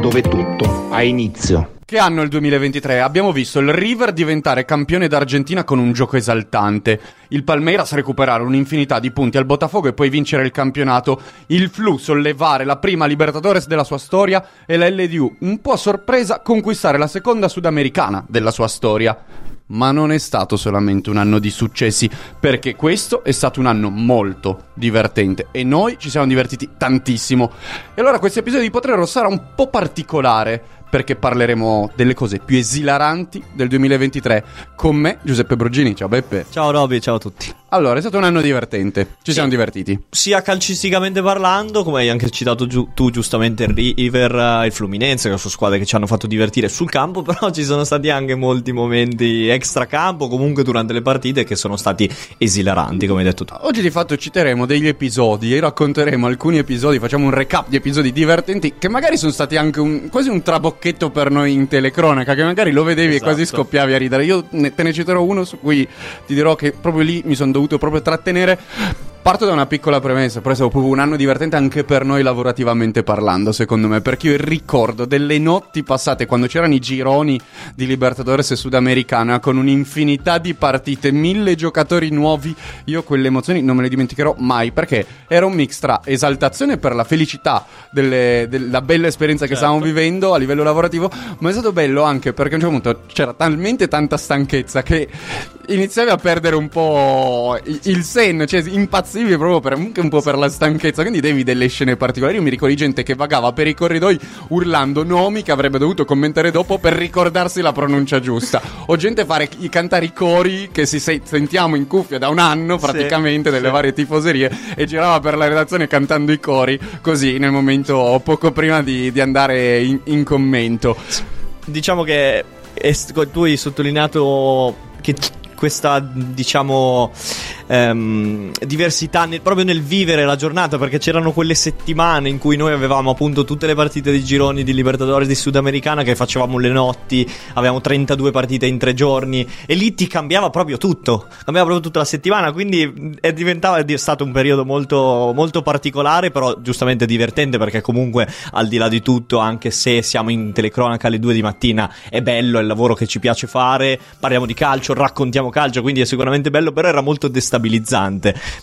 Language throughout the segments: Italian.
Dove tutto ha inizio. Che anno il 2023? Abbiamo visto il River diventare campione d'Argentina con un gioco esaltante, il Palmeiras recuperare un'infinità di punti al Botafogo e poi vincere il campionato, il Flu sollevare la prima Libertadores della sua storia e la LDU, un po' a sorpresa, conquistare la seconda sudamericana della sua storia. Ma non è stato solamente un anno di successi, perché questo è stato un anno molto divertente e noi ci siamo divertiti tantissimo. E allora questo episodio di Potrero sarà un po' particolare, perché parleremo delle cose più esilaranti del 2023 con me, Giuseppe Brogini. Ciao Beppe. Ciao Roby, ciao a tutti. Allora, è stato un anno divertente, ci Sì. siamo divertiti. Sia calcisticamente parlando, come hai anche citato giu- tu giustamente il River, eh, il Fluminense, che sono squadre che ci hanno fatto divertire sul campo, però ci sono stati anche molti momenti extracampo, comunque durante le partite, che sono stati esilaranti, come hai detto tu. Oggi di fatto citeremo degli episodi e racconteremo alcuni episodi, facciamo un recap di episodi divertenti che magari sono stati anche un- quasi un trabocchetto per noi in telecronaca, che magari lo vedevi Esatto. e quasi scoppiavi a ridere. Io ne- te ne citerò uno su cui ti dirò che proprio lì mi sono dovuto proprio trattenere. Parto da una piccola premessa, però è stato proprio un anno divertente anche per noi lavorativamente parlando, secondo me, perché io ricordo delle notti passate quando c'erano i gironi di Libertadores e Sudamericana con un'infinità di partite, mille giocatori nuovi, io quelle emozioni non me le dimenticherò mai, perché era un mix tra esaltazione per la felicità delle- della bella esperienza che Certo. stavamo vivendo a livello lavorativo, ma è stato bello anche perché a un certo punto c'era talmente tanta stanchezza che iniziavi a perdere un po' i- il senno, cioè impazzivi proprio per, anche un po' per la stanchezza, quindi devi delle scene particolari. Io mi ricordo di gente che vagava per i corridoi urlando nomi che avrebbe dovuto commentare dopo per ricordarsi la pronuncia giusta. O gente fare i- cantare i cori che si se- sentiamo in cuffia da un anno praticamente delle sì. varie tifoserie e girava per la redazione cantando i cori così nel momento poco prima di, di andare in, in commento. Diciamo che tu hai sottolineato che questa, diciamo, ehm, diversità nel- proprio nel vivere la giornata, perché c'erano quelle settimane in cui noi avevamo appunto tutte le partite di gironi di Libertadores di Sudamericana che facevamo le notti, avevamo 32 partite in tre giorni e lì ti cambiava proprio tutto, cambiava proprio tutta la settimana, quindi è è stato un periodo molto, molto particolare, però giustamente divertente perché comunque al di là di tutto, anche se siamo in telecronaca alle 2 di mattina, è bello, è il lavoro che ci piace fare, parliamo di calcio, raccontiamo calcio, quindi è sicuramente bello, però era molto destabilizzante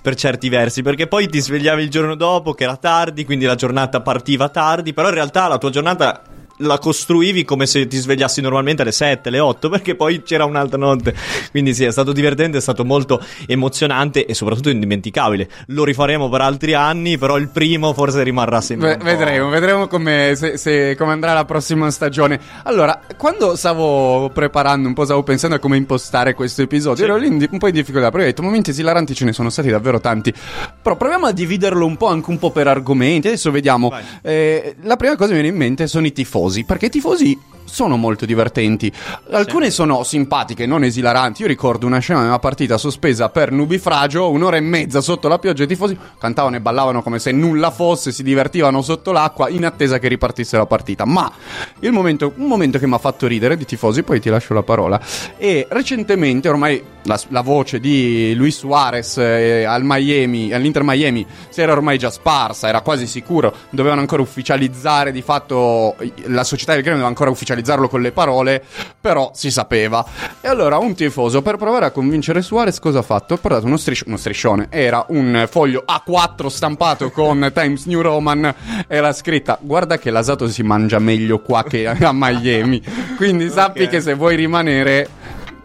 per certi versi, perché poi ti svegliavi il giorno dopo che era tardi, quindi la giornata partiva tardi, però in realtà la tua giornata la costruivi come se ti svegliassi normalmente alle 7, alle 8, perché poi c'era un'altra notte. Quindi sì, è stato divertente, è stato molto emozionante e soprattutto indimenticabile. Lo rifaremo per altri anni, però il primo forse rimarrà sempre. Po'- vedremo, vedremo come, se- se- come andrà la prossima stagione. Allora, quando stavo preparando un po', stavo pensando a come impostare questo episodio, ero lì un po' in difficoltà, perché ho detto momenti esilaranti ce ne sono stati davvero tanti. Però proviamo a dividerlo un po' anche un po' per argomenti. Adesso vediamo. Eh, la prima cosa che mi viene in mente sono i tifosi, perché i tifosi sono molto divertenti. Alcune sono simpatiche, non esilaranti. Io ricordo una scena di una partita sospesa per Nubifragio, un'ora e mezza sotto la pioggia, i tifosi cantavano e ballavano come se nulla fosse, si divertivano sotto l'acqua in attesa che ripartisse la partita. Ma il momento, un momento che mi ha fatto ridere di tifosi, poi ti lascio la parola. E recentemente, ormai la, la voce di Luis Suarez eh, al Miami, all'Inter Miami si era ormai già sparsa, era quasi sicuro, dovevano ancora ufficializzare di fatto la società del gremio doveva ancora ufficializzarlo con le parole, però si sapeva. E allora un tifoso per provare a convincere Suarez cosa ha fatto? Ha portato uno, strisci- uno striscione, era un foglio A4 stampato con Times New Roman, era scritta guarda che l'asato si mangia meglio qua che a Miami, quindi sappi Ok. che se vuoi rimanere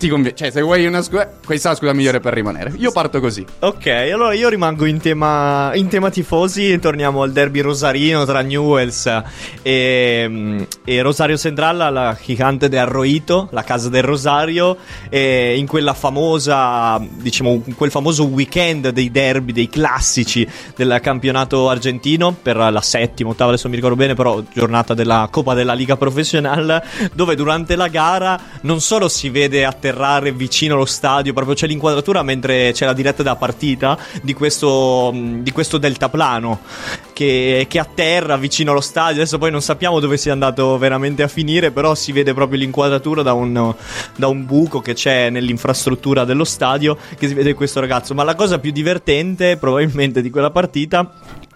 ti conviene, cioè se vuoi una scusa, questa è la scusa migliore per rimanere. Io parto così. Ok, allora io rimango in tema, in tema tifosi e torniamo al derby rosarino tra Newells e, e Rosario Central, la Gigante de Arroito, la casa del Rosario, e in quella famosa, diciamo, in quel famoso weekend dei derby, dei classici del campionato argentino per la settima, ottava, adesso non mi ricordo bene, però giornata della Coppa della Liga Professional, dove durante la gara non solo si vede atterrare vicino allo stadio, proprio c'è l'inquadratura mentre c'è la diretta da partita di questo, mh, di questo deltaplano che, che atterra vicino allo stadio. Adesso poi non sappiamo dove sia andato veramente a finire, però si vede proprio l'inquadratura da un, da un buco che c'è nell'infrastruttura dello stadio che si vede questo ragazzo. Ma la cosa più divertente probabilmente di quella partita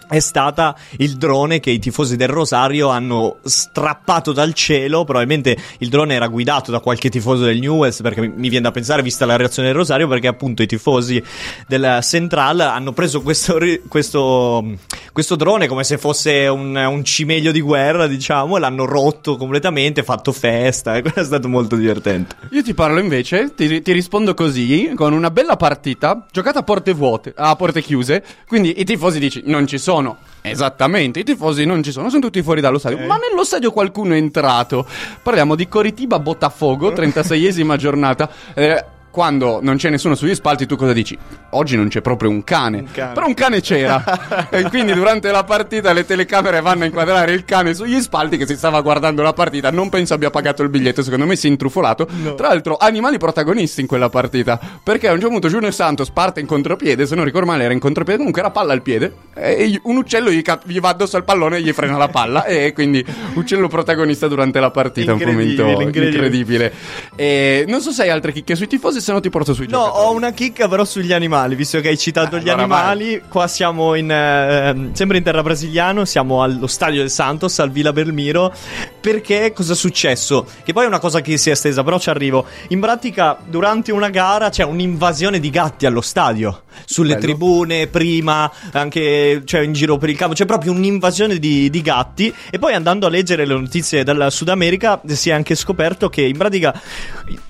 è stata il drone che i tifosi del Rosario hanno strappato dal cielo. Probabilmente il drone era guidato da qualche tifoso del Newells, perché mi- viene da pensare, vista la reazione del Rosario, perché appunto i tifosi del Central hanno preso questo, questo, questo drone come se fosse un, un cimelio di guerra, diciamo, e l'hanno rotto completamente, fatto festa. E quello è stato molto divertente. Io ti parlo invece, ti, ti rispondo così, con una bella partita, giocata a porte vuote, a porte chiuse, quindi i tifosi dici non ci sono. Esattamente, i tifosi non ci sono, sono tutti fuori dallo stadio. Ma nello stadio qualcuno è entrato. Parliamo di Coritiba Botafogo, 36esima giornata. Eh, quando non c'è nessuno sugli spalti, tu cosa dici? Oggi non c'è proprio un cane. cane. Però un cane c'era. e quindi durante la partita le telecamere vanno a inquadrare il cane sugli spalti che si stava guardando la partita. Non penso abbia pagato il biglietto, secondo me si è intrufolato. Tra l'altro, animali protagonisti in quella partita. Perché a un certo punto Junior Santos parte in contropiede, se non ricordo male era in contropiede, comunque era palla al piede. E un uccello gli, cap- gli va addosso al pallone e gli frena la palla. e quindi uccello protagonista durante la partita. Un Incredibile, momento incredibile. incredibile. E non so se hai altre chicche sui tifosi, se no ti porto sui No, giocatori. ho una chicca però sugli animali, visto che hai citato Ah, gli allora animali. Qua siamo in ehm, sempre in terra brasiliano, siamo allo stadio del Santos, al Villa Belmiro. Perché cosa è successo? Che poi è una cosa che si è estesa, però ci arrivo. In pratica, durante una gara c'è un'invasione di gatti allo stadio. Sulle Bello. tribune, prima, anche cioè, in giro per il campo. C'è proprio un'invasione di, di gatti. E poi andando a leggere le notizie dal Sud America, si è anche scoperto che in pratica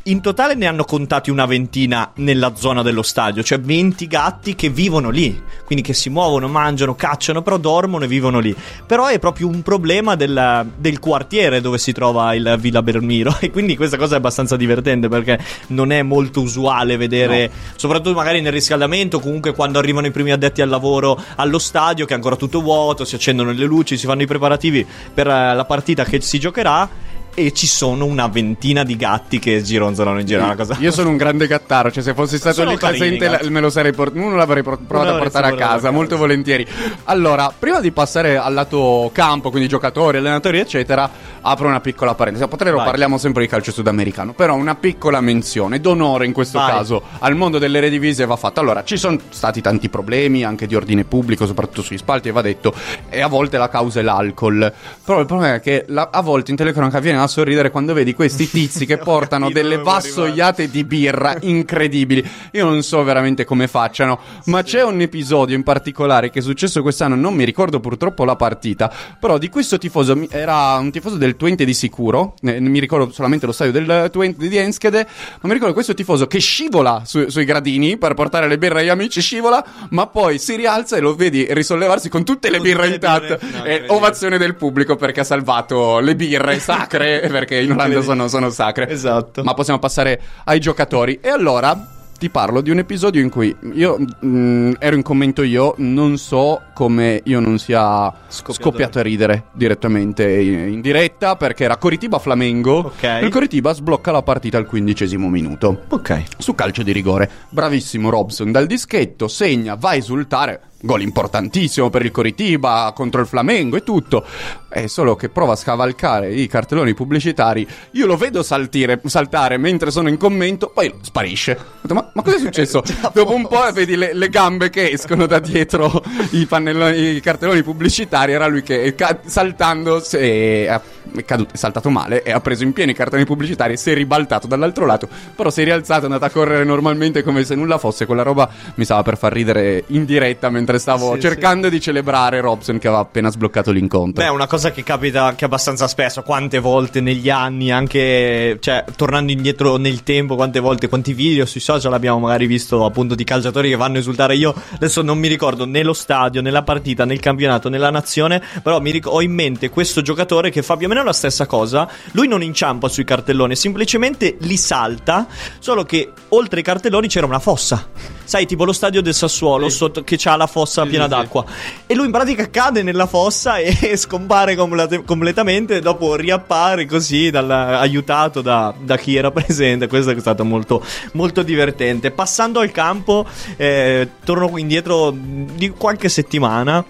in totale ne hanno contati una ventina nella zona dello stadio, cioè 20 gatti che vivono lì, quindi che si muovono, mangiano, cacciano, però dormono e vivono lì. Però è proprio un problema del, del quartiere dove si trova il Villa Belmiro e quindi questa cosa è abbastanza divertente perché non è molto usuale vedere, soprattutto magari nel riscaldamento, comunque quando arrivano i primi addetti al lavoro allo stadio che è ancora tutto vuoto, si accendono le luci, si fanno i preparativi per eh, la partita che si giocherà. E ci sono una ventina di gatti che gironzolano in giro. Una cosa Io sono un grande gattaro, cioè se fossi stato Sono lì presente la- me lo sarei portato, uno l'avrei por- provato a portare a casa, casa. molto volentieri. Allora, prima di passare al lato campo, quindi giocatori, allenatori, eccetera, apro una piccola parentesi. Vai. parliamo sempre di calcio sudamericano, però una piccola menzione d'onore in questo Vai. caso al mondo delle Eredivisie va fatta. Allora, ci sono stati tanti problemi anche di ordine pubblico, soprattutto sugli spalti, e va detto, e a volte la causa è l'alcol. Però il problema è che la- a volte in telecronaca viene a sorridere quando vedi questi tizi che portano delle vassoiate di birra incredibili. Io non so veramente come facciano, ma c'è un episodio in particolare che è successo quest'anno, non mi ricordo purtroppo la partita, però di questo tifoso, era un tifoso del Twente di sicuro, eh, mi ricordo solamente lo stadio del Twente di Enschede, ma mi ricordo questo tifoso che scivola su- sui gradini per portare le birre agli amici, scivola, ma poi si rialza e lo vedi risollevarsi con tutte le Con birre intatte. No, e ovazione del pubblico perché ha salvato le birre sacre, perché in Olanda sono, sono sacre. Esatto. Ma possiamo passare ai giocatori. E allora, ti parlo di un episodio in cui io mh, ero in commento io, non so come io non sia scoppiato, a ridere direttamente in, in diretta perché era Coritiba Flamengo. Ok. Il Coritiba sblocca la partita al quindicesimo minuto. Ok. Su calcio di rigore. Bravissimo Robson dal dischetto, segna, va a esultare. Gol importantissimo per il Coritiba contro il Flamengo e tutto. È solo che prova a scavalcare i cartelloni pubblicitari. Io lo vedo saltire, saltare mentre sono in commento, poi sparisce. Ma, ma cosa è successo? Dopo un po' vedi le, le gambe che escono da dietro i, i cartelloni pubblicitari. Era lui che ca- saltando è, caduto, è saltato male e ha preso in pieno i cartelloni pubblicitari e si è ribaltato dall'altro lato. Però si è rialzato, è andato a correre normalmente come se nulla fosse. Quella roba mi stava per far ridere in diretta mentre stavo Sì, cercando di celebrare Robson che aveva appena sbloccato l'incontro. Beh, è una cosa che capita anche abbastanza spesso. Quante volte negli anni, anche cioè, tornando indietro nel tempo, quante volte, quanti video sui social abbiamo magari visto appunto di calciatori che vanno a esultare. Io adesso non mi ricordo né lo stadio, né la partita, né il campionato, né la nazione. Però mi ric- ho in mente questo giocatore che fa più o meno la stessa cosa. Lui non inciampa sui cartelloni, semplicemente li salta. Solo che oltre i cartelloni c'era una fossa. Sai, tipo lo stadio del Sassuolo, sotto, che ha la fossa piena d'acqua. E lui in pratica cade nella fossa e scompare complete- completamente. Dopo riappare così, dal- aiutato da, da chi era presente. Questo è stato molto, molto divertente. Passando al campo, eh, torno indietro di qualche settimana.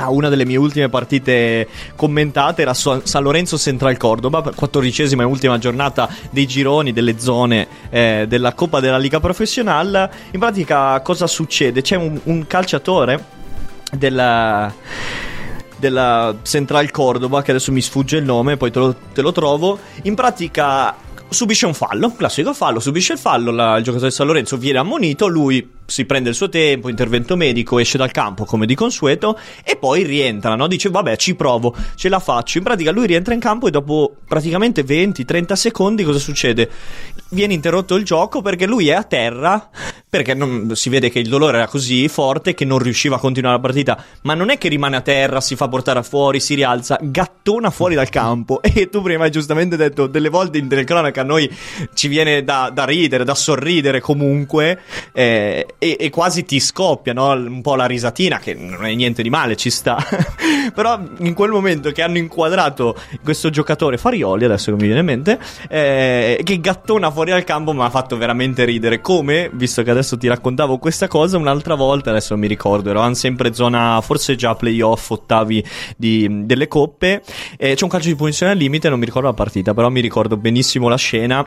A una delle mie ultime partite commentate era San Lorenzo Central Cordoba, quattordicesima e ultima giornata dei gironi, delle zone eh, della Coppa della Liga Professional. In pratica cosa succede? C'è un, un calciatore della della Central Cordoba, che adesso mi sfugge il nome, poi te lo, te lo trovo. In pratica subisce un fallo, classico fallo, subisce il fallo, la- il giocatore di San Lorenzo viene ammonito, lui si prende il suo tempo, intervento medico, esce dal campo come di consueto e poi rientra, no? Dice vabbè ci provo, ce la faccio. In pratica lui rientra in campo e dopo praticamente 20-30 secondi cosa succede? Viene interrotto il gioco perché lui è a terra, perché non- si vede che il dolore era così forte che non riusciva a continuare la partita, ma non è che rimane a terra, si fa portare fuori, si rialza, gattona fuori dal campo e tu prima hai giustamente detto delle volte in telecronaca a noi ci viene da, da ridere, da sorridere comunque eh, e, e quasi ti scoppia no? un po' la risatina che non è niente di male, ci sta. Però in quel momento che hanno inquadrato questo giocatore Farioli, adesso non mi viene in mente, eh, che gattona fuori dal campo mi ha fatto veramente ridere. Come, visto che adesso ti raccontavo questa cosa, un'altra volta, adesso non mi ricordo, eravamo sempre zona, forse già playoff, ottavi di- delle coppe. eh, c'è un calcio di punizione al limite, non mi ricordo la partita, però mi ricordo benissimo la scena.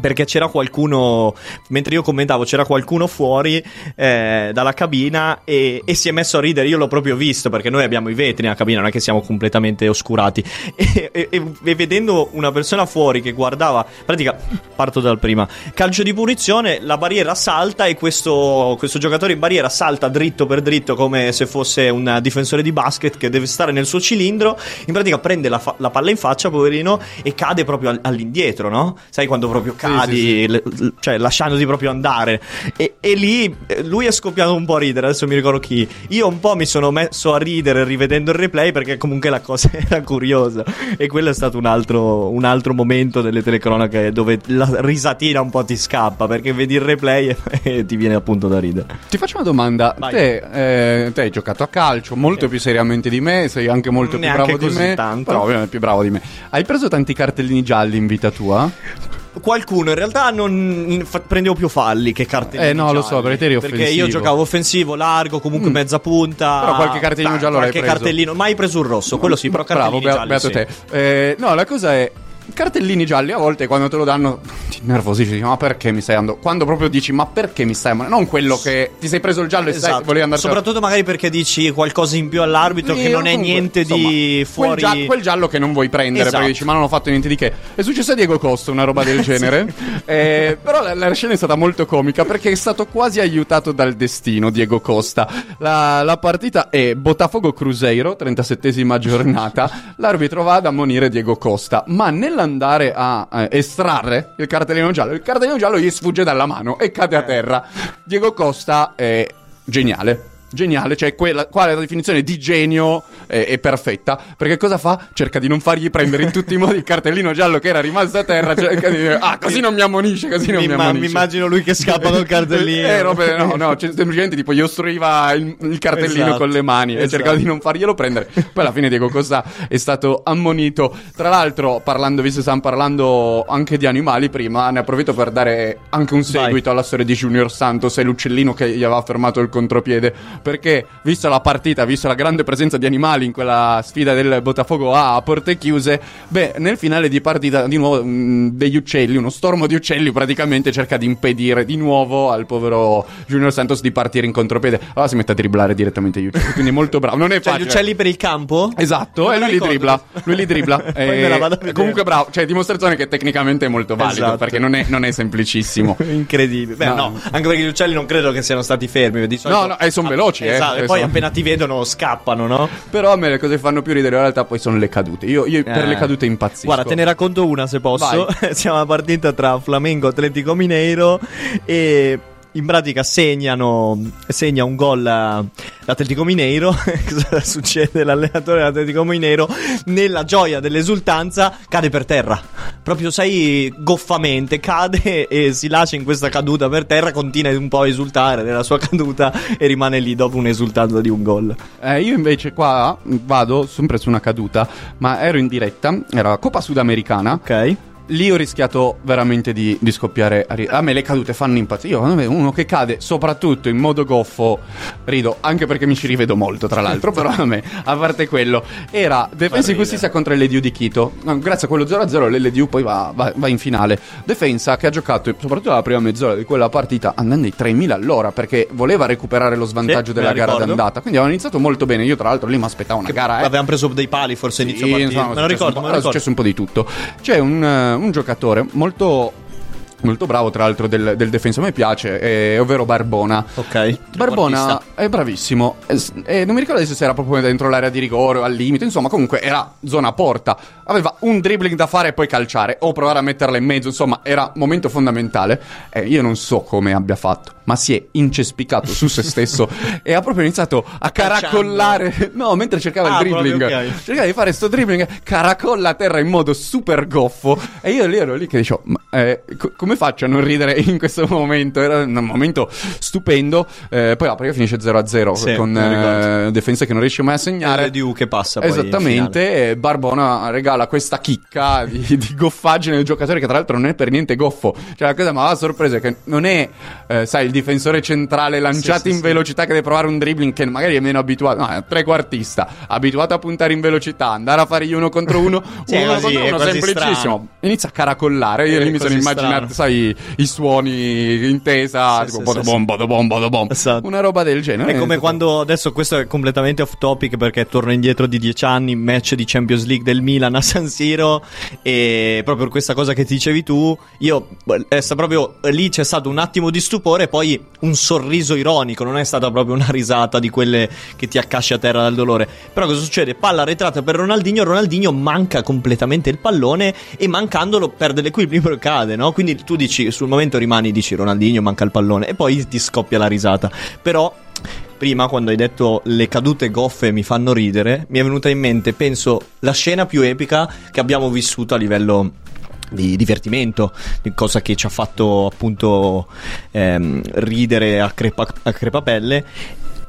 Perché c'era qualcuno, mentre io commentavo, c'era qualcuno fuori eh, dalla cabina e, e si è messo a ridere. Io l'ho proprio visto perché noi abbiamo i vetri nella cabina, non è che siamo completamente oscurati. E, e- e- vedendo una persona fuori che guardava, pratica, parto dal prima, calcio di punizione, la barriera salta e questo, questo giocatore in barriera salta dritto per dritto come se fosse un difensore di basket che deve stare nel suo cilindro. In pratica prende la, fa- la palla in faccia, poverino, e cade proprio al- all'indietro, no? Sai quando proprio cadi, le- l- cioè lasciandoti proprio andare. E, e lì eh, lui è scoppiato un po' a ridere, adesso mi ricordo chi. Io un po' mi sono messo a ridere rivedendo il replay perché comunque la cosa era curiosa. E quello è stato un altro, un altro momento delle telecronache dove la risatina un po' ti scappa perché vedi il replay e, e ti viene appunto da ridere. Ti faccio una domanda. Te, eh, te hai giocato a calcio molto più seriamente di me, sei anche molto più Neanche bravo di me. tanto. Però ovviamente più bravo di me. Hai preso tanti cartellini gialli in vita tua? Qualcuno in realtà non fa- prendevo più falli che cartellini Eh, no, lo so, gialli. perché te eri Perché io giocavo offensivo, largo, comunque Mm. mezza punta. Però qualche cartellino giallo l'hai qualche preso. cartellino, mai preso un rosso, quello sì, però Bravo, bea- gialli. beato sì. te. Eh, no, la cosa è. Cartellini gialli a volte quando te lo danno ti nervosisci, dici, ma perché mi stai andando? Quando proprio dici ma perché mi stai andando? Non quello che ti sei preso il giallo e sai, Esatto. volevi andare Soprattutto magari perché dici qualcosa in più all'arbitro che non è niente di fuori. Quel, gia- quel giallo che non vuoi prendere Esatto. perché dici ma non ho fatto niente di che. È successo a Diego Costa una roba del genere. Eh, però la, la scena è stata molto comica perché è stato quasi aiutato dal destino Diego Costa. La, la partita è Botafogo Cruzeiro, 37esima giornata. L'arbitro va ad ammonire Diego Costa, ma nell'andare a eh, estrarre il cartellino giallo, il cartellino giallo gli sfugge dalla mano e cade a terra. Diego Costa è geniale. Geniale, cioè quella, qua la definizione di genio è, è perfetta, perché cosa fa? Cerca di non fargli prendere in tutti i modi il cartellino giallo che era rimasto a terra, cerca di dire, ah, così non mi ammonisce, così non mi, Mi, ammonisce. mi immagino lui che scappa col cartellino. Eh, robe- no, no, cioè, semplicemente tipo gli ostruiva il, il cartellino Esatto, con le mani e esatto. cercava di non farglielo prendere. Poi alla fine Diego Costa è stato ammonito. Tra l'altro, parlando, visto che stavamo parlando anche di animali prima, ne approfitto per dare anche un seguito alla storia di Junior Santos e l'uccellino che gli aveva fermato il contropiede. Perché, vista la partita, visto la grande presenza di animali in quella sfida del Botafogo A a porte chiuse, beh, nel finale di partita, di nuovo, mh, degli uccelli, uno stormo di uccelli praticamente cerca di impedire di nuovo al povero Junior Santos di partire in contropiede. Allora si mette a dribblare direttamente gli uccelli, quindi molto bravo. Non è Cioè, gli facile. uccelli per il campo? Esatto, Non e lui li dribbla. Lui li dribbla. Poi e- comunque bravo, cioè dimostrazione che tecnicamente è molto valido, Esatto. perché non è, non è semplicissimo. Incredibile. Beh, No. no. anche perché gli uccelli non credo che siano stati fermi. Di solito- No, no, e son veloci, eh. Esatto, Eh, e poi son- appena ti vedono scappano, no? Però a me le cose che fanno più ridere in realtà poi sono le cadute. Io, io per Eh. le cadute impazzisco. Guarda, te ne racconto una se posso. Siamo alla partita tra Flamengo Atletico Mineiro e in pratica segnano segna un gol l'Atletico Mineiro. Cosa succede? L'allenatore dell'Atletico Mineiro nella gioia dell'esultanza cade per terra. Proprio sai goffamente cade e si lascia in questa caduta per terra, continua un po' a esultare nella sua caduta e rimane lì dopo un'esultanza di un gol. Eh, io invece qua vado sempre su una caduta, ma ero in diretta, era Coppa Sudamericana. Ok. Lì ho rischiato veramente di, di scoppiare. A, ri- a me le cadute fanno impazzire. Io, uno che cade soprattutto in modo goffo, rido, anche perché mi ci rivedo molto, tra l'altro. però a me, a parte quello, era Defensa di Giustizia contro l'LDU di Quito. Grazie a quello 0-0, l'LDU poi va, va- va in finale. Defensa che ha giocato, soprattutto la prima mezz'ora di quella partita, andando ai 3.000 all'ora perché voleva recuperare lo svantaggio Sì, della gara ricordo. d'andata. Quindi avevano iniziato molto bene. Io, tra l'altro, lì mi aspettavo una gara. Eh. Avevamo preso dei pali forse Sì, inizio partita. insomma, me lo ricordo, ricordo. successo un po' di tutto. C'è un, eh, un giocatore molto. Molto bravo, tra l'altro, del, del difensore. A me piace, eh, ovvero Barbona. Ok. Barbona è bravissimo. Eh, eh, non mi ricordo se era proprio dentro l'area di rigore o al limite. Insomma, comunque era zona porta. Aveva un dribbling da fare e poi calciare. O provare a metterla in mezzo. Insomma, era momento fondamentale. Eh, io non so come abbia fatto, ma si è incespicato su se stesso e ha proprio iniziato a caracollare. No, mentre cercava Ah, il dribbling. proprio, ok. Cercava di fare sto dribbling, caracolla a terra in modo super goffo. E io lì ero lì che dicevo, ma, eh, co- come faccio a non ridere in questo momento? Era un momento stupendo. Eh, poi la partita finisce 0-0 Sì, con eh, Defensa che non riesce mai a segnare. RDU che passa poi in. Esattamente, Barbona regala questa chicca di, di goffaggine del giocatore che tra l'altro non è per niente goffo. Cioè la cosa mi aveva sorpreso è che non è, eh, sai, il difensore centrale lanciato sì, in sì. velocità che deve provare un dribbling che magari è meno abituato, no, è un trequartista, abituato a puntare in velocità, andare a fare gli uno contro uno, uno così, contro uno, semplicissimo. strano. Inizia a caracollare, io mi sono immaginato. Sai, i suoni in tesa, Sì, tipo sì, bodobom, sì, bodobom, bodobom, Esatto. una roba del genere. È come stato- quando adesso questo è completamente off topic perché torno indietro di dieci anni, match di Champions League del Milan a San Siro e proprio per questa cosa che ti dicevi tu, io è sta proprio lì c'è stato un attimo di stupore e poi un sorriso ironico, non è stata proprio una risata di quelle che ti accasci a terra dal dolore. Però cosa succede? Palla arretrata per Ronaldinho, Ronaldinho manca completamente il pallone e mancandolo perde l'equilibrio e cade, no? Quindi tu dici sul momento rimani dici Ronaldinho manca il pallone e poi ti scoppia la risata. Però Prima, quando hai detto le cadute goffe mi fanno ridere, mi è venuta in mente, penso, la scena più epica che abbiamo vissuto a livello di divertimento, di cosa che ci ha fatto appunto ehm, ridere a, crepa- a crepapelle.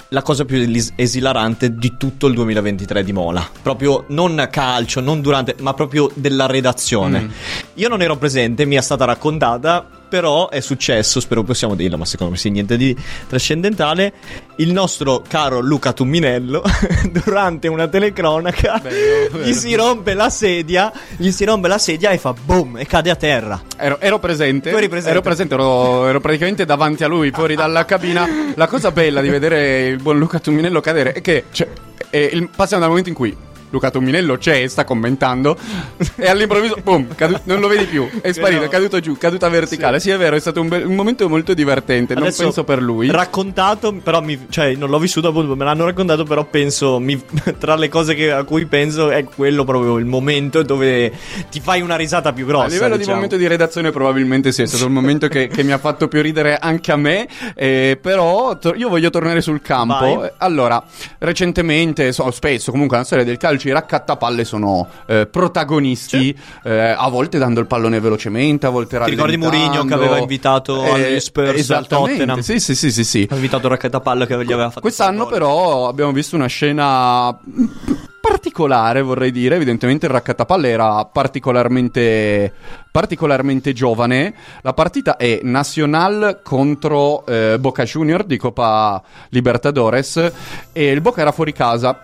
La cosa più esilarante di tutto il 2023 di Mola, proprio non calcio, non durante, ma proprio della redazione. Mm. Io non ero presente, mi è stata raccontata, però è successo, spero possiamo dirlo, ma secondo me sì, niente di trascendentale. Il nostro caro Luca Tumminello, durante una telecronaca, Bello, gli si rompe la sedia, gli si rompe la sedia e fa boom e cade a terra. Ero, ero presente, presente? ero presente, ero, ero praticamente davanti a lui, fuori dalla cabina. La cosa bella di vedere il buon Luca Tumminello cadere è che cioè, è il- passiamo dal momento in cui Luca Tominello c'è sta commentando e all'improvviso, boom, cadu- non lo vedi più, è sparito, è caduto giù, caduta verticale. Sì, è vero, è stato un, be- un momento molto divertente, non Adesso, penso per lui. Raccontato, però mi, cioè, non l'ho vissuto appunto, me l'hanno raccontato, però penso, mi- tra le cose che- a cui penso è quello proprio il momento dove ti fai una risata più grossa. A livello di diciamo. momento di redazione probabilmente sì, è stato il momento che, che mi ha fatto più ridere anche a me, eh, però to- io voglio tornare sul campo. Vai. Allora, recentemente, so, spesso comunque nella storia del calcio i raccattapalle sono eh, protagonisti, eh, a volte dando il pallone velocemente, a volte Ti ricordi. Mourinho che aveva invitato Eh, agli Spurs al Tottenham? Sì, sì, sì, sì, sì. Ha invitato il raccattapalla che gli aveva fatto. Quest'anno però abbiamo visto una scena particolare, vorrei dire. Evidentemente il raccattapalle era particolarmente, particolarmente giovane. La partita è Nacional contro eh, Boca Junior di Copa Libertadores e il Boca era fuori casa.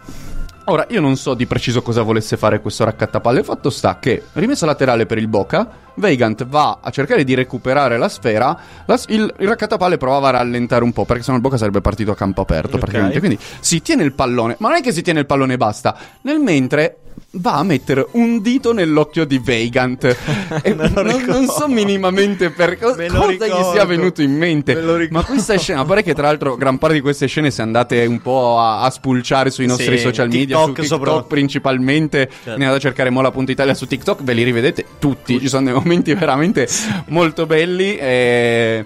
Ora, io non so di preciso cosa volesse fare questo raccattapalle. Il fatto sta che, rimessa laterale per il Boca, Weigand va a cercare di recuperare la sfera. la il, il raccattapalle provava a rallentare un po', perché sennò il Boca sarebbe partito a campo aperto, Ok. praticamente. Quindi si tiene il pallone, ma non è che si tiene il pallone e basta. Nel mentre va a mettere un dito nell'occhio di lo non, non ricordo. so minimamente per co- cosa gli sia ricordo. venuto in mente. Me ricordo. Ma questa scena, pare che tra l'altro gran parte di queste scene se andate un po' a, a spulciare sui nostri Sì, social media, TikTok su TikTok soprattutto. principalmente, Certo. andate a cercare Mola.italia su TikTok, ve li rivedete tutti, ci sono dei momenti veramente molto belli e...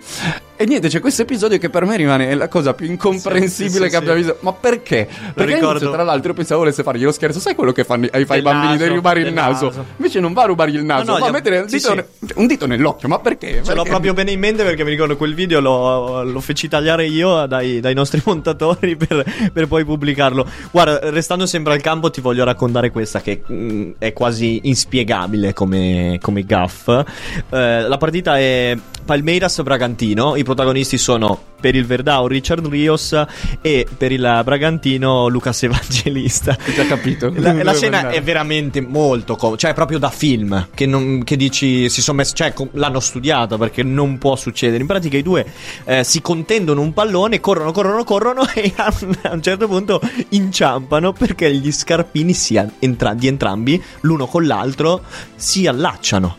E niente, c'è questo episodio che per me rimane la cosa più incomprensibile Sì, sì, che abbia visto. Ma perché? Perché ricordo. all'inizio, tra l'altro, io pensavo volesse fargli lo scherzo. Sai quello che fanno ai, fai Del bambini naso, di rubare il naso? naso. Invece non va a rubargli il naso, No, no, va a mettere un dito, un dito nell'occhio. Ma perché? Ce l'ho Perché? proprio bene in mente perché mi ricordo quel video lo, lo feci tagliare io dai, dai nostri montatori per, per poi pubblicarlo. Guarda, restando sempre al campo, ti voglio raccontare questa che mm, è quasi inspiegabile come, come gaff. Eh, la partita è Palmeiras-Bragantino. I protagonisti sono per il Verdao Richard Rios e per il Bragantino Lucas Evangelista. Ho già capito. La, la scena andare. è veramente molto comoda, cioè proprio da film che, non- che dici si sono messi, cioè com- l'hanno studiata perché non può succedere. In pratica i due eh, si contendono un pallone, corrono, corrono, corrono e a un, a un certo punto inciampano perché gli scarpini entra- di entrambi, l'uno con l'altro, si allacciano.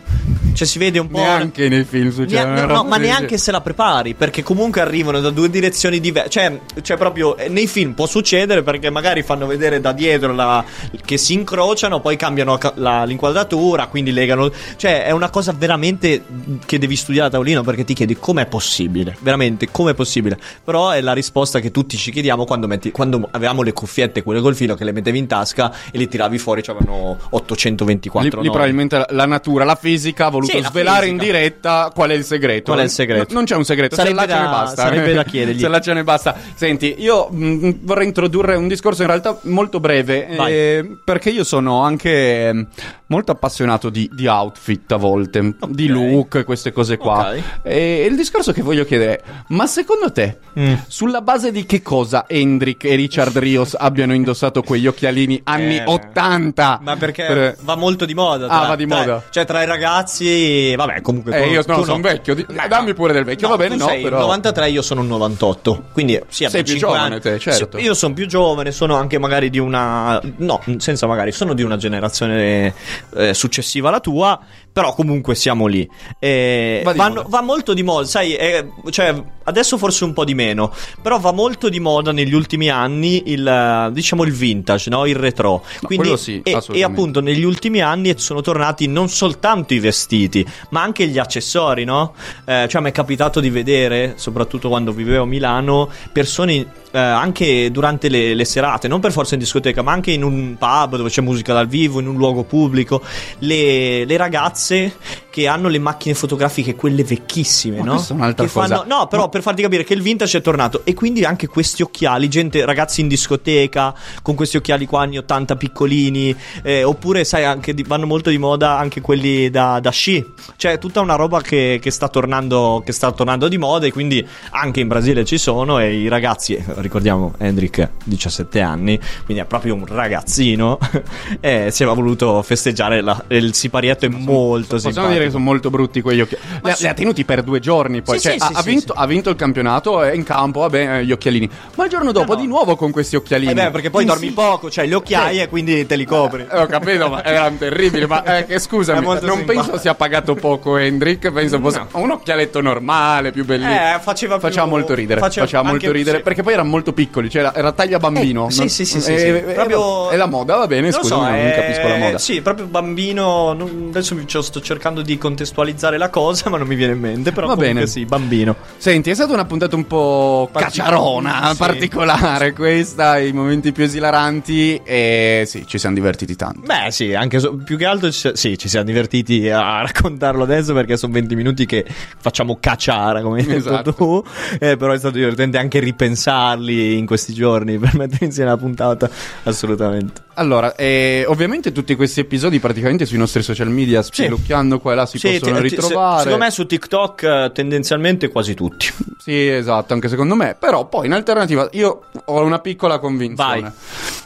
Cioè si vede un po'... Neanche nei film succede Nea- no, ma neanche se la prepari, perché comunque arrivano da due direzioni diverse. Cioè, cioè, proprio eh, nei film può succedere perché magari fanno vedere da dietro la- che si incrociano, poi cambiano ca- la- l'inquadratura, quindi legano. Cioè, è una cosa veramente che devi studiare a tavolino perché ti chiedi com'è possibile. Veramente, com'è possibile. Però è la risposta che tutti ci chiediamo quando, metti- quando avevamo le cuffiette, quelle col filo, che le mettevi in tasca e le tiravi fuori, c'avevano 824 Lì, lì probabilmente la- natura, la fisica ha voluto Sì, la svelare in diretta qual è il segreto. Qual è il segreto? No, non c'è un segreto, Sarebbe ce ne da- basta. sarebbe da chiedergli. se là ce ne basta. Senti, io mh, vorrei introdurre un discorso in realtà molto breve, eh, perché io sono anche eh, molto appassionato di, di outfit a volte, di look, queste cose qua. Ok. E il discorso che voglio chiedere è, ma secondo te, Mm. sulla base di che cosa Hendrik e Richard Rios abbiano indossato quegli occhialini anni Eh, 80? Ma perché Per- va molto di moda. Ah, tra- va di tra- moda. Cioè, tra i ragazzi. Vabbè, comunque. Eh, tu- io no, sono vecchio. di- dammi pure del vecchio, va bene, no? sei però... un 93, io sono un 98. Quindi sì, Sei più 5 giovane anni. te, certo. Io sono più giovane, sono anche magari di una. No, senza magari, sono di una generazione eh, successiva alla tua. Però comunque siamo lì. Eh, Va vanno- va molto di moda, sai, eh, cioè, adesso forse un po' di meno, però va molto di moda negli ultimi anni il, diciamo, il vintage, no? Il retro. Quindi, sì, e, e appunto negli ultimi anni sono tornati non soltanto i vestiti, ma anche gli accessori, no? Eh, cioè, mi è capitato di vedere, soprattutto quando vivevo a Milano, persone eh, anche durante le, le serate, non per forza in discoteca, ma anche in un pub dove c'è musica dal vivo, in un luogo pubblico, le, le ragazze grazie che hanno le macchine fotografiche, quelle vecchissime, Ma no? questa è un'altra Che fanno- cosa. no, però Ma- per farti capire che il vintage è tornato e quindi anche questi occhiali, gente, ragazzi in discoteca con questi occhiali qua anni 80 piccolini, eh, oppure sai anche di- vanno molto di moda anche quelli da, da sci, cioè tutta una roba che, che sta tornando, che sta tornando di moda e quindi anche in Brasile ci sono e i ragazzi, eh, ricordiamo Hendrik 17 anni, quindi è proprio un ragazzino, e si è voluto festeggiare la- il siparietto è molto Possiamo simpatico. dire sono molto brutti quegli occhiali. Li, li ha tenuti per due giorni poi. Sì, Cioè, sì, ha, sì, ha sì, vinto, ha vinto il campionato, è in campo, vabbè, eh, gli occhialini. Ma il giorno dopo no. di nuovo con questi occhialini. Eh beh, perché poi dormi sì- poco, cioè le occhiaie e quindi te li copri. Eh, ho capito, ma erano terribili. Ma eh, che scusami, non simpatico. penso sia pagato poco Hendrik. Penso fosse un occhialetto normale, più bellino. Eh, faceva più- Faceva molto ridere. faceva Faceva, molto ridere sì. perché poi erano molto piccoli. Cioè, era, era taglia bambino. Eh, sì, non- sì, sì, sì, eh, sì. eh, Proprio- È la moda, va bene. Non lo Scusa, so, non eh, capisco la moda. Sì, proprio bambino. adesso mi- sto cercando di contestualizzare la cosa, ma non mi viene in mente. Però Va bene. sì, bambino. Senti, è stata una puntata un po' Partic- cacciarona, sì. particolare questa, i momenti più esilaranti e sì, ci siamo divertiti tanto. Beh, sì, anche so- più che altro ci, sì, ci siamo divertiti a raccontarlo adesso perché sono 20 minuti che facciamo cacciara, come hai detto Esatto. tu. Eh, però è stato divertente anche ripensarli in questi giorni per mettere insieme la puntata. Assolutamente. Allora, eh, ovviamente tutti questi episodi praticamente sui nostri social media, spilucchiando qua e là, si Sì, possono ti- ti- se- ritrovare. secondo me su TikTok eh, tendenzialmente quasi tutti. Sì, esatto, anche secondo me. Però poi in alternativa io ho una piccola convinzione. Vai.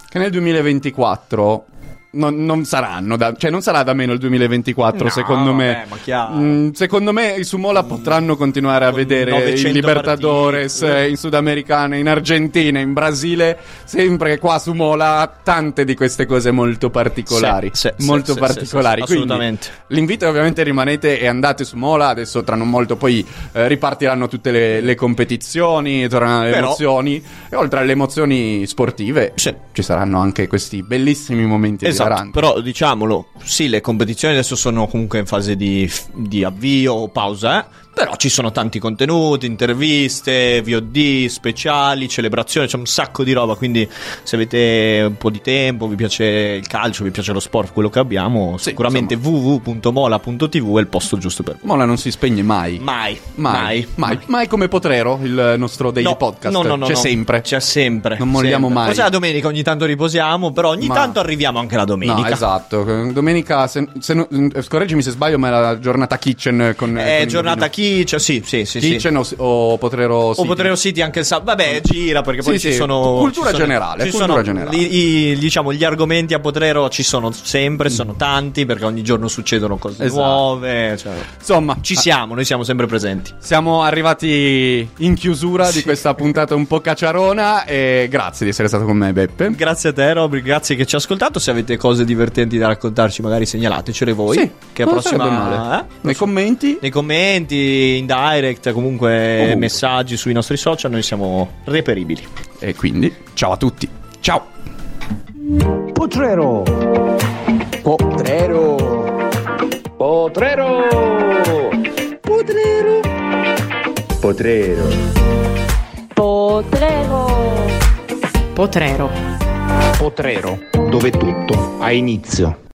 Che nel 2024 non, non saranno, da, cioè non sarà da meno il 2024 No, secondo me. vabbè. Mm, secondo me i Sumola potranno continuare a vedere 900 i Libertadores partite. eh, in Sudamericana, in Argentina, in Brasile, sempre qua Sumola tante di queste cose molto particolari. Sì, sì, molto sì, particolari. sì, Quindi assolutamente. L'invito è ovviamente rimanete e andate su Mola, adesso tra non molto poi eh, ripartiranno tutte le, le competizioni, tornano le Però- emozioni e oltre alle emozioni sportive ci saranno anche questi bellissimi momenti Esatto, esilaranti. però diciamolo, sì, le competizioni adesso sono comunque in fase di, di avvio o pausa, eh? Però ci sono tanti contenuti, interviste, VOD, speciali, celebrazioni, c'è un sacco di roba, quindi se avete un po' di tempo, vi piace il calcio, vi piace lo sport, quello che abbiamo, Sì, sicuramente www.mola.tv è il posto giusto per voi. Mola non si spegne mai. Mai, Mai, mai, mai come Potrero, il nostro daily No, podcast. no, no, no, C'è no. sempre. C'è sempre. Non molliamo sempre. mai. Forse la domenica ogni tanto riposiamo, però ogni Ma- tanto arriviamo anche la domenica. No, esatto. Domenica, se, se eh, correggimi se sbaglio, ma è la giornata kitchen con. È con il giornata vino. Cioè, sì, sì, sì. sì. Kitchen o, o Potrero O City? Potrero City anche il sabato. Vabbè, gira perché poi Sì, ci sì, sono. cultura ci sono- generale, cultura sono generale. i- i- diciamo, gli argomenti a Potrero ci sono sempre, sono tanti perché ogni giorno succedono cose Esatto. nuove. cioè, Insomma, ci siamo, noi siamo sempre presenti. Siamo arrivati in chiusura di questa puntata un po' cacciarona e grazie di essere stato con me Beppe. Grazie a te, Robri, grazie che ci hai ascoltato. Se avete cose divertenti da raccontarci, magari segnalatecele voi. Sì, che non prossima male. eh? Nei commenti Nei commenti, in direct, comunque Ovunque. messaggi sui nostri social, noi siamo reperibili. e quindi ciao a tutti. Ciao. Potrero. Potrero. Potrero. Potrero. Potrero. Potrero. Potrero. Potrero, dove tutto ha inizio.